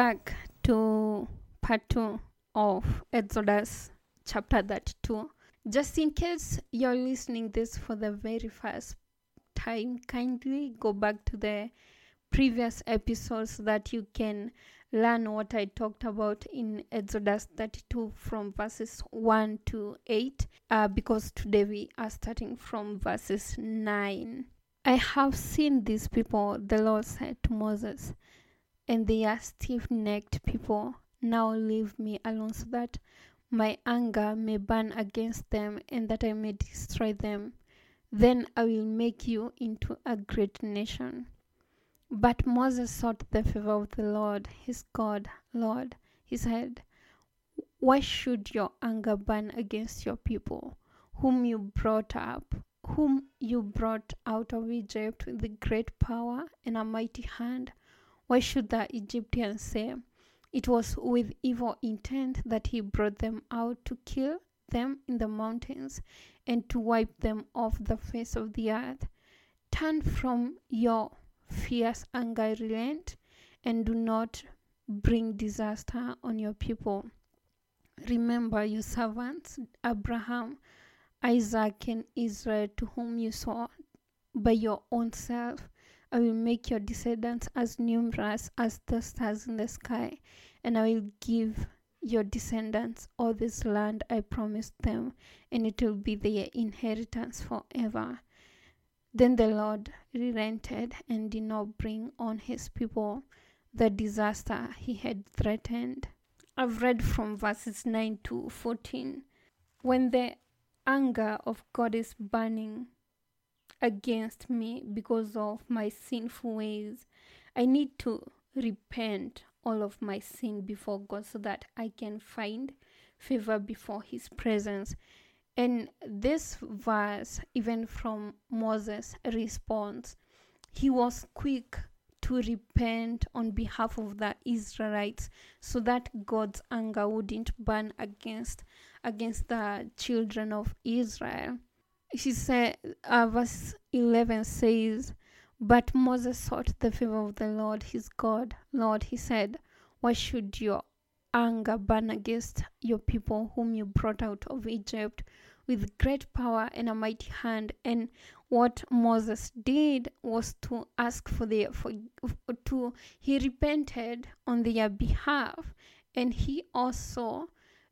back to part 2 of Exodus chapter 32. Just in case you're listening this for the very first time, kindly go back to the previous episodes that you can learn what I talked about in Exodus 32 from verses 1 to 8 uh, because today we are starting from verses 9. I have seen these people, the Lord said to Moses, and they are stiff necked people. Now leave me alone so that my anger may burn against them and that I may destroy them. Then I will make you into a great nation. But Moses sought the favor of the Lord, his God. Lord, he said, Why should your anger burn against your people, whom you brought up, whom you brought out of Egypt with great power and a mighty hand? Why should the Egyptians say, It was with evil intent that he brought them out to kill them in the mountains and to wipe them off the face of the earth? Turn from your fierce anger relent and do not bring disaster on your people. Remember your servants, Abraham, Isaac, and Israel, to whom you swore by your own self. I will make your descendants as numerous as the stars in the sky, and I will give your descendants all this land I promised them, and it will be their inheritance forever. Then the Lord relented and did not bring on his people the disaster he had threatened. I've read from verses 9 to 14. When the anger of God is burning against me because of my sinful ways, I need to repent all of my sin before God so that I can find favor before his presence and this verse, even from Moses' response, he was quick to repent on behalf of the Israelites so that God's anger wouldn't burn against against the children of Israel. He said, uh, verse 11 says, But Moses sought the favor of the Lord his God. Lord, he said, Why should your anger burn against your people whom you brought out of Egypt with great power and a mighty hand. And what Moses did was to ask for their for, to he repented on their behalf, and he also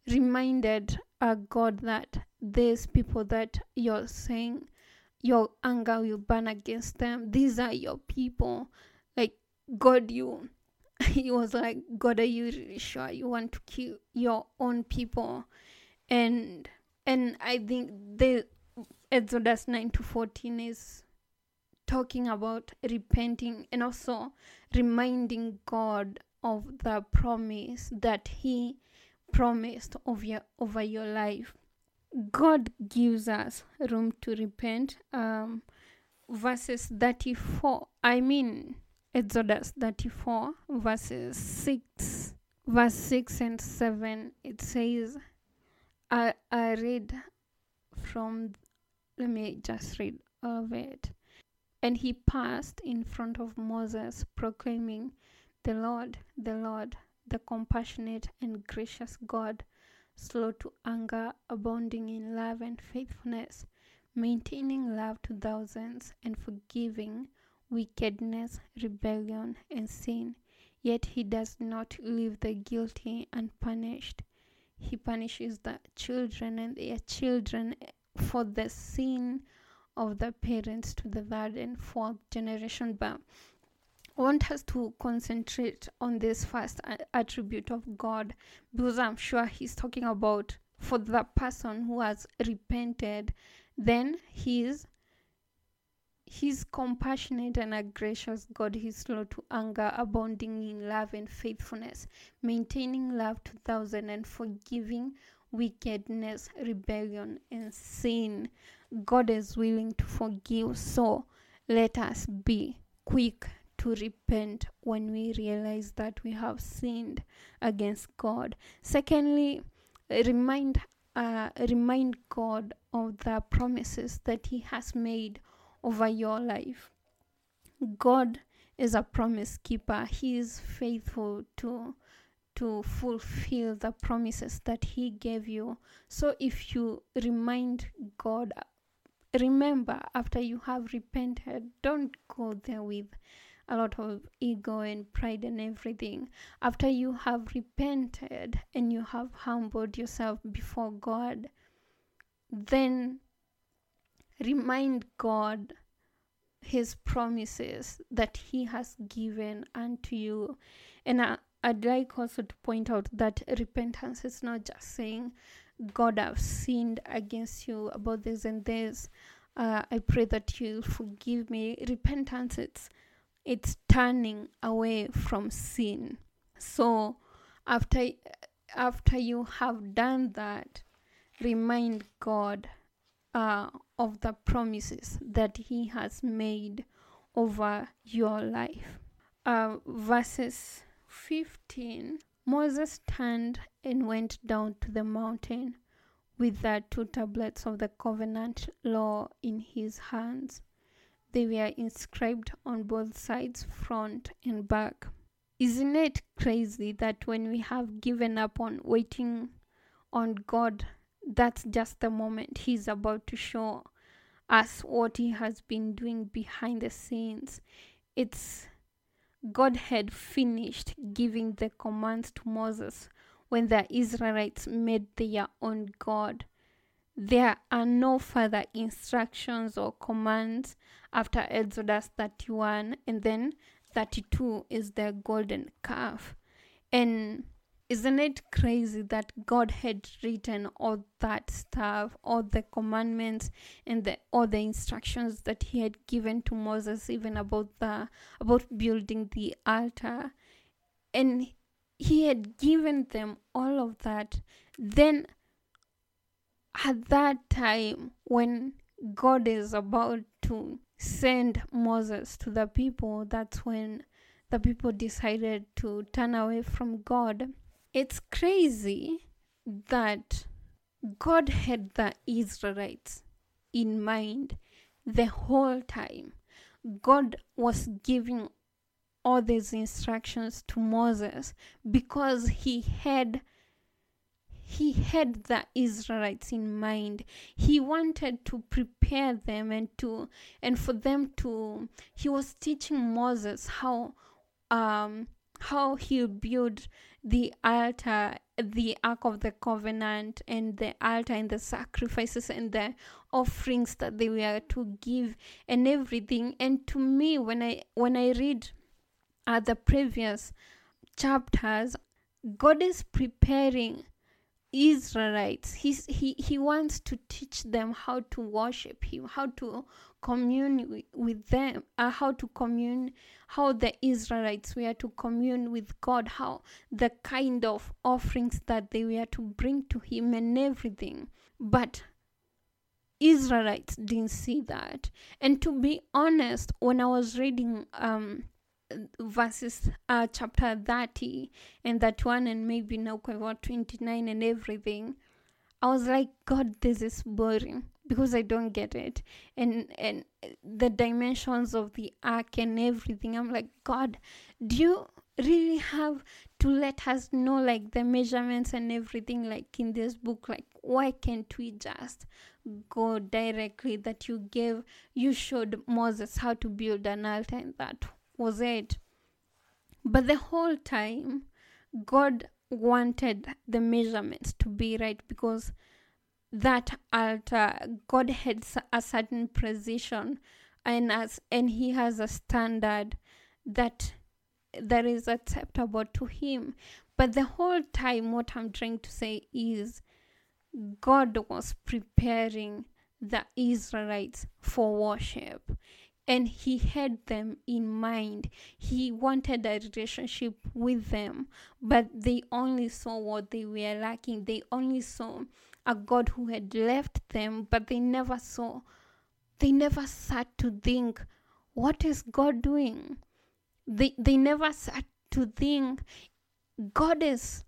reminded uh, God that these people that you're saying your anger will burn against them. These are your people. Like God, you he was like, God, are you really sure you want to kill your own people? And and I think the Exodus nine to fourteen is talking about repenting and also reminding God of the promise that He promised of your, over your life. God gives us room to repent. Um, verses 34, I mean, Exodus 34, verses 6, verse 6 and 7, it says, I, I read from, let me just read of it. And he passed in front of Moses, proclaiming, The Lord, the Lord, the compassionate and gracious God, slow to anger, abounding in love and faithfulness, maintaining love to thousands, and forgiving wickedness, rebellion, and sin. Yet he does not leave the guilty unpunished. He punishes the children and their children for the sin of the parents to the third and fourth generation. But I want us to concentrate on this first attribute of God because I'm sure He's talking about for the person who has repented, then He's He's compassionate and a gracious God. He's slow to anger, abounding in love and faithfulness, maintaining love to thousands, and forgiving wickedness, rebellion, and sin. God is willing to forgive. So let us be quick to repent when we realize that we have sinned against God. Secondly, remind uh, remind God of the promises that He has made over your life. God is a promise keeper. He is faithful to to fulfill the promises that he gave you. So if you remind God remember after you have repented, don't go there with a lot of ego and pride and everything. After you have repented and you have humbled yourself before God, then remind God his promises that he has given unto you. And I, I'd like also to point out that repentance is not just saying, God, I've sinned against you about this and this. Uh, I pray that you'll forgive me. Repentance, it's it's turning away from sin. So after after you have done that, remind God uh, of the promises that He has made over your life. Uh, verses 15 Moses turned and went down to the mountain with the two tablets of the covenant law in his hands. They were inscribed on both sides, front and back. Isn't it crazy that when we have given up on waiting on God, that's just the moment He's about to show us what He has been doing behind the scenes? It's God had finished giving the commands to Moses when the Israelites made their own God. There are no further instructions or commands after Exodus 31, and then 32 is the golden calf. And isn't it crazy that God had written all that stuff, all the commandments and the all the instructions that he had given to Moses even about the about building the altar and he had given them all of that then at that time when God is about to send Moses to the people that's when the people decided to turn away from God it's crazy that God had the Israelites in mind the whole time. God was giving all these instructions to Moses because he had he had the Israelites in mind. He wanted to prepare them and to and for them to he was teaching Moses how um how he built the altar, the Ark of the Covenant, and the altar and the sacrifices and the offerings that they were to give and everything. And to me, when I when I read uh, the previous chapters, God is preparing Israelites. He's, he he wants to teach them how to worship Him, how to commune with them, uh, how to commune, how the Israelites were to commune with God, how the kind of offerings that they were to bring to Him and everything. But Israelites didn't see that. And to be honest, when I was reading um verses uh, chapter 30 and that one and maybe now about 29 and everything. I was like god this is boring because i don't get it. And and the dimensions of the ark and everything i'm like god do you really have to let us know like the measurements and everything like in this book? Like why can't we just go directly that you gave you showed moses how to build an altar and that was it. But the whole time, God wanted the measurements to be right because that altar, God had a certain precision and as and he has a standard that that is acceptable to him. But the whole time what I'm trying to say is God was preparing the Israelites for worship and he had them in mind. He wanted a relationship with them, but they only saw what they were lacking. They only saw a God who had left them, but they never saw, they never sat to think, what is God doing? They, they never sat to think, God is,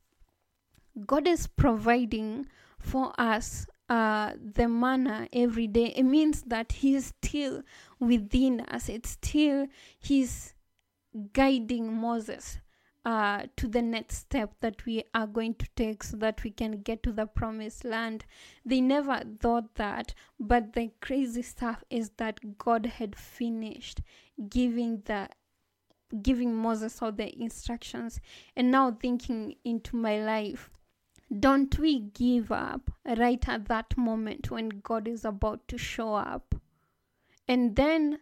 God is providing for us uh, the manna every day, it means that He is still within us. It's still He's guiding Moses uh, to the next step that we are going to take so that we can get to the promised land. They never thought that, but the crazy stuff is that God had finished giving the giving Moses all the instructions and now thinking into my life don't we give up right at that moment when God is about to show up? And then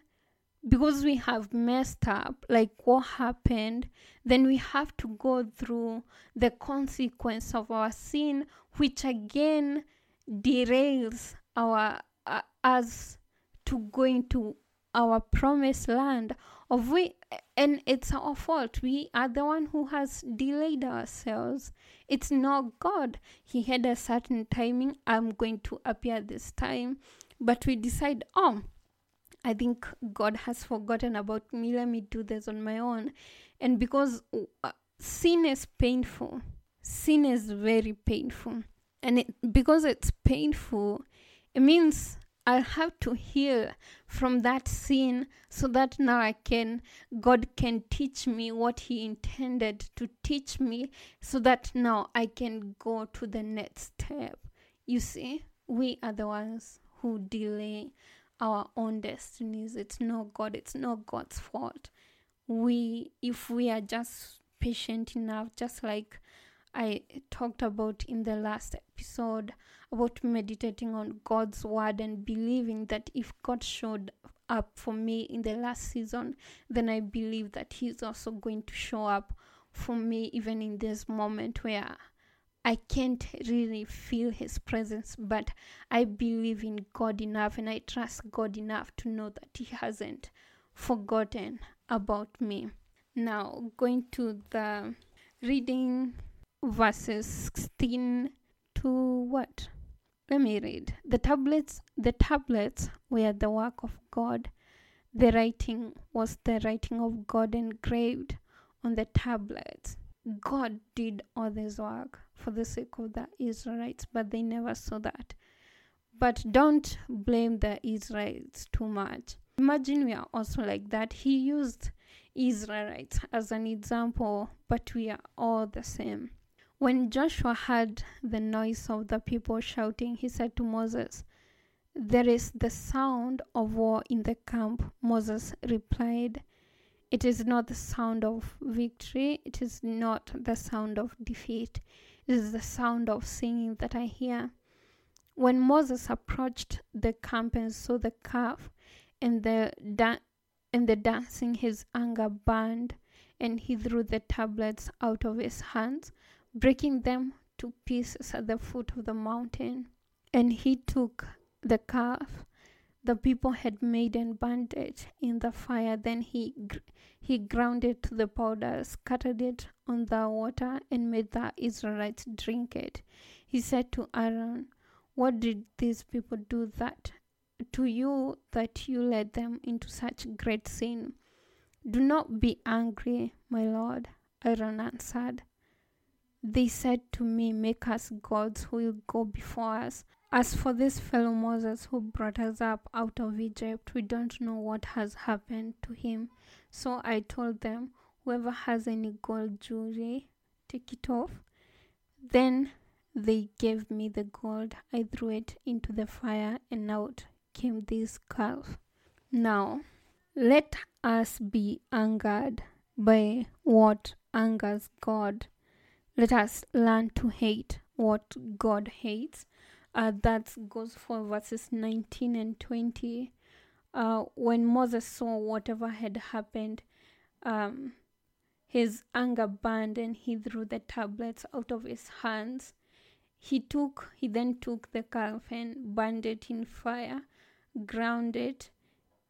because we have messed up, like what happened, then we have to go through the consequence of our sin, which again derails our uh, us to going to our promised land of we and it's our fault we are the one who has delayed ourselves it's not god he had a certain timing i'm going to appear this time but we decide oh I think God has forgotten about me. Let me do this on my own. And because uh, sin is painful, sin is very painful. And it, because it's painful, it means I have to heal from that sin so that now I can, God can teach me what He intended to teach me so that now I can go to the next step. You see, we are the ones who delay our own destinies. It's not God, it's not God's fault. We, if we are just patient enough, just like I talked about in the last episode about meditating on God's word and believing that if God showed up for me in the last season, then I believe that He's also going to show up for me even in this moment where I can't really feel His presence, but I believe in God enough and I trust God enough to know that He hasn't forgotten about me. Now, going to the reading verses 16 to what? Let me read. The tablets the tablets were the work of God. The writing was the writing of God engraved on the tablets. God did all this work for the sake of the Israelites, but they never saw that. But don't blame the Israelites too much. Imagine we are also like that. He used Israelites as an example, but we are all the same. When Joshua heard the noise of the people shouting, he said to Moses, There is the sound of war in the camp. Moses replied, It is not the sound of victory, it is not the sound of defeat it is the sound of singing that I hear. When Moses approached the camp and saw the calf and the da- and the dancing, his anger burned, and he threw the tablets out of his hands, breaking them to pieces at the foot of the mountain. And he took the calf the people had made and burned it in the fire. Then he he ground it to the powder, scattered it on the water, and made the Israelites drink it. He said to Aaron, "What did these people do that to you that you led them into such great sin?" Do not be angry, my lord, Aaron answered. They said to me, Make us gods who will go before us. As for this fellow Moses who brought us up out of Egypt, we don't know what has happened to him. So I told them, Whoever has any gold jewelry, take it off. Then they gave me the gold. I threw it into the fire, and out came this calf. Now, let us be angered by what angers God. Let us learn to hate what God hates uh, that goes for verses 19 and 20. Uh, when Moses saw whatever had happened, um, his anger burned and he threw the tablets out of his hands. He took, he then took the calf and burned it in fire, ground it,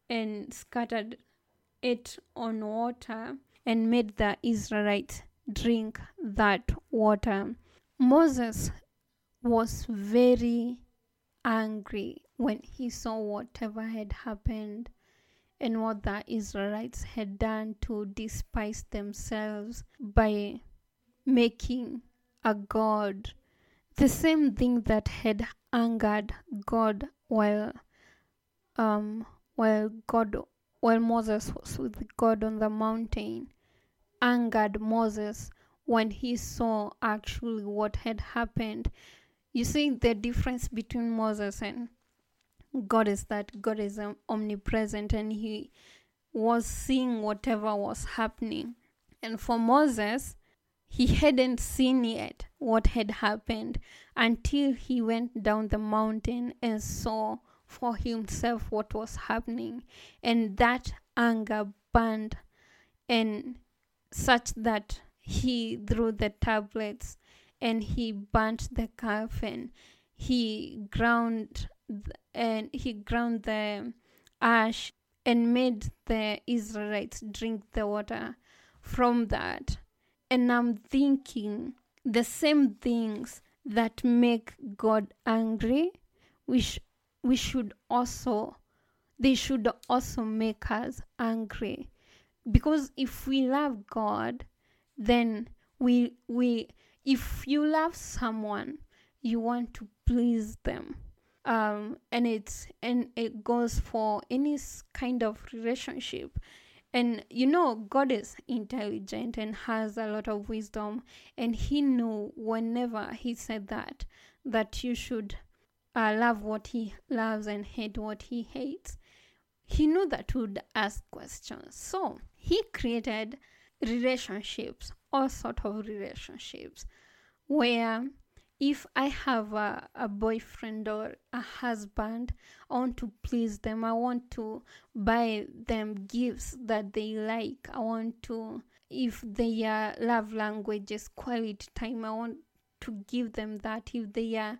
and scattered it on water, and made the Israelites drink that water. Moses was very angry when he saw whatever had happened and what the Israelites had done to despise themselves by making a god. The same thing that had angered God while um while God while Moses was with God on the mountain angered Moses when he saw actually what had happened. You see, the difference between Moses and God is that God is um, omnipresent and he was seeing whatever was happening. And for Moses, he hadn't seen yet what had happened until he went down the mountain and saw for himself what was happening. And that anger burned and such that he threw the tablets and he burnt the calf and he ground and he ground the ash and made the Israelites drink the water from that. And I'm thinking the same things that make God angry, we, sh- we should also, they should also make us angry. Because if we love God, then we, we, if you love someone, you want to please them. Um, and it's and it goes for any kind of relationship. And you know god is intelligent and has a lot of wisdom. And he knew whenever he said that that you should uh, love what he loves and hate what he hates he knew that would ask questions so he created relationships all sort of relationships where if I have a, a boyfriend or a husband, I want to please them. I want to buy them gifts that they like. I want to, if their love language is quality time, I want to give them that. If their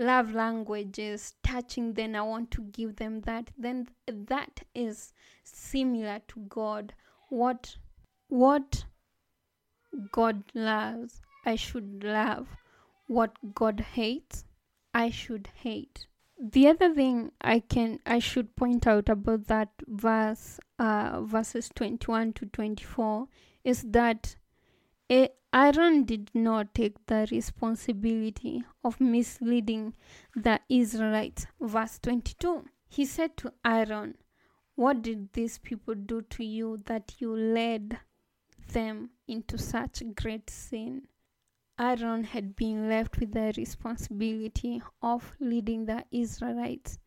love languages, touching, then I want to give them that. Then that is similar to God. What, what God loves, I should love what God hates, I should hate. The other thing I can I should point out about that verse uh, verses 21 to 24 is that Aaron did not take the responsibility of misleading the Israelites. Verse 22 He said to Aaron, What did these people do to you that you led them into such great sin? Aaron had been left with the responsibility of leading the Israelites,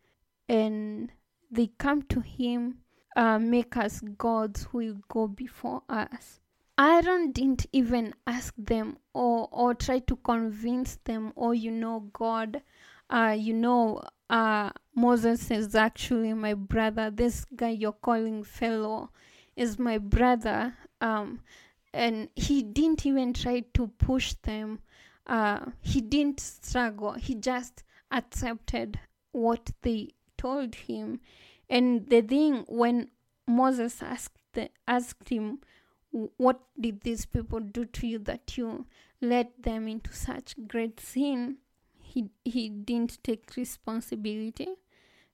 and they come to him, uh, make us gods who will go before us. Aaron didn't even ask them or, or try to convince them, or oh, you know, God, uh, you know, uh, Moses is actually my brother. This guy you're calling fellow is my brother. Um, and he didn't even try to push them uh, he didn't struggle he just accepted what they told him and the thing when moses asked the, asked him what did these people do to you that you led them into such great sin he he didn't take responsibility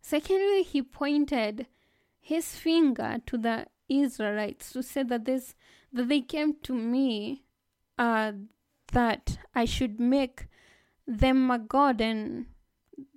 secondly he pointed his finger to the israelites to say that this that they came to me uh, that I should make them a god, and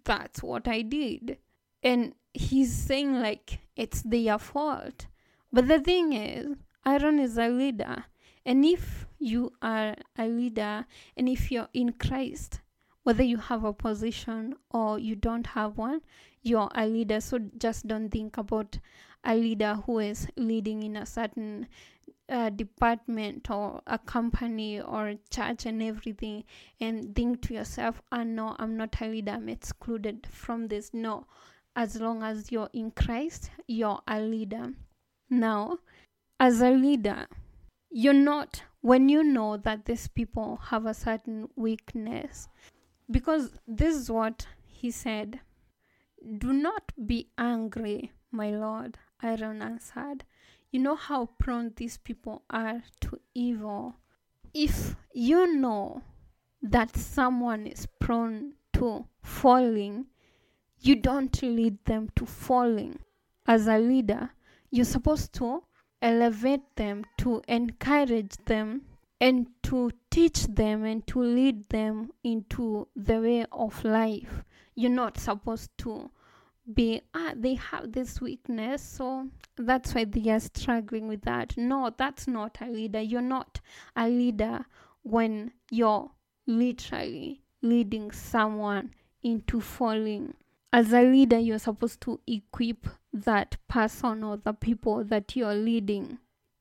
that's what I did. And he's saying, like, it's their fault. But the thing is, Aaron is a leader. And if you are a leader and if you're in Christ, whether you have a position or you don't have one, you're a leader. So just don't think about a leader who is leading in a certain uh, department or a company or a church and everything and think to yourself oh no i'm not a leader i'm excluded from this no as long as you're in christ you're a leader now as a leader you're not when you know that these people have a certain weakness because this is what he said do not be angry my lord aaron answered you know how prone these people are to evil. If you know that someone is prone to falling, you don't lead them to falling. As a leader, you're supposed to elevate them, to encourage them, and to teach them and to lead them into the way of life. You're not supposed to be ah they have this weakness so that's why they are struggling with that. No that's not a leader. You're not a leader when you're literally leading someone into falling. As a leader you're supposed to equip that person or the people that you're leading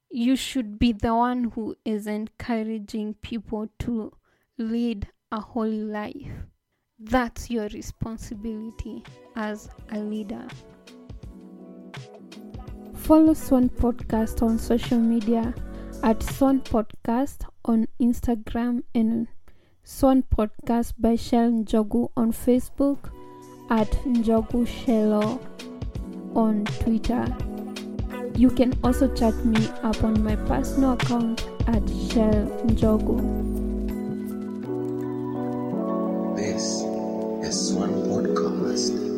you should be the one who is encouraging people to lead a holy life that's your responsibility as a leader. Follow Swan Podcast on social media at Swan Podcast on Instagram and Swan Podcast by Shell Njogu on Facebook at Njogu Shelo on Twitter. You can also chat me up on my personal account at Shell Njogu. This is Swan Podcast.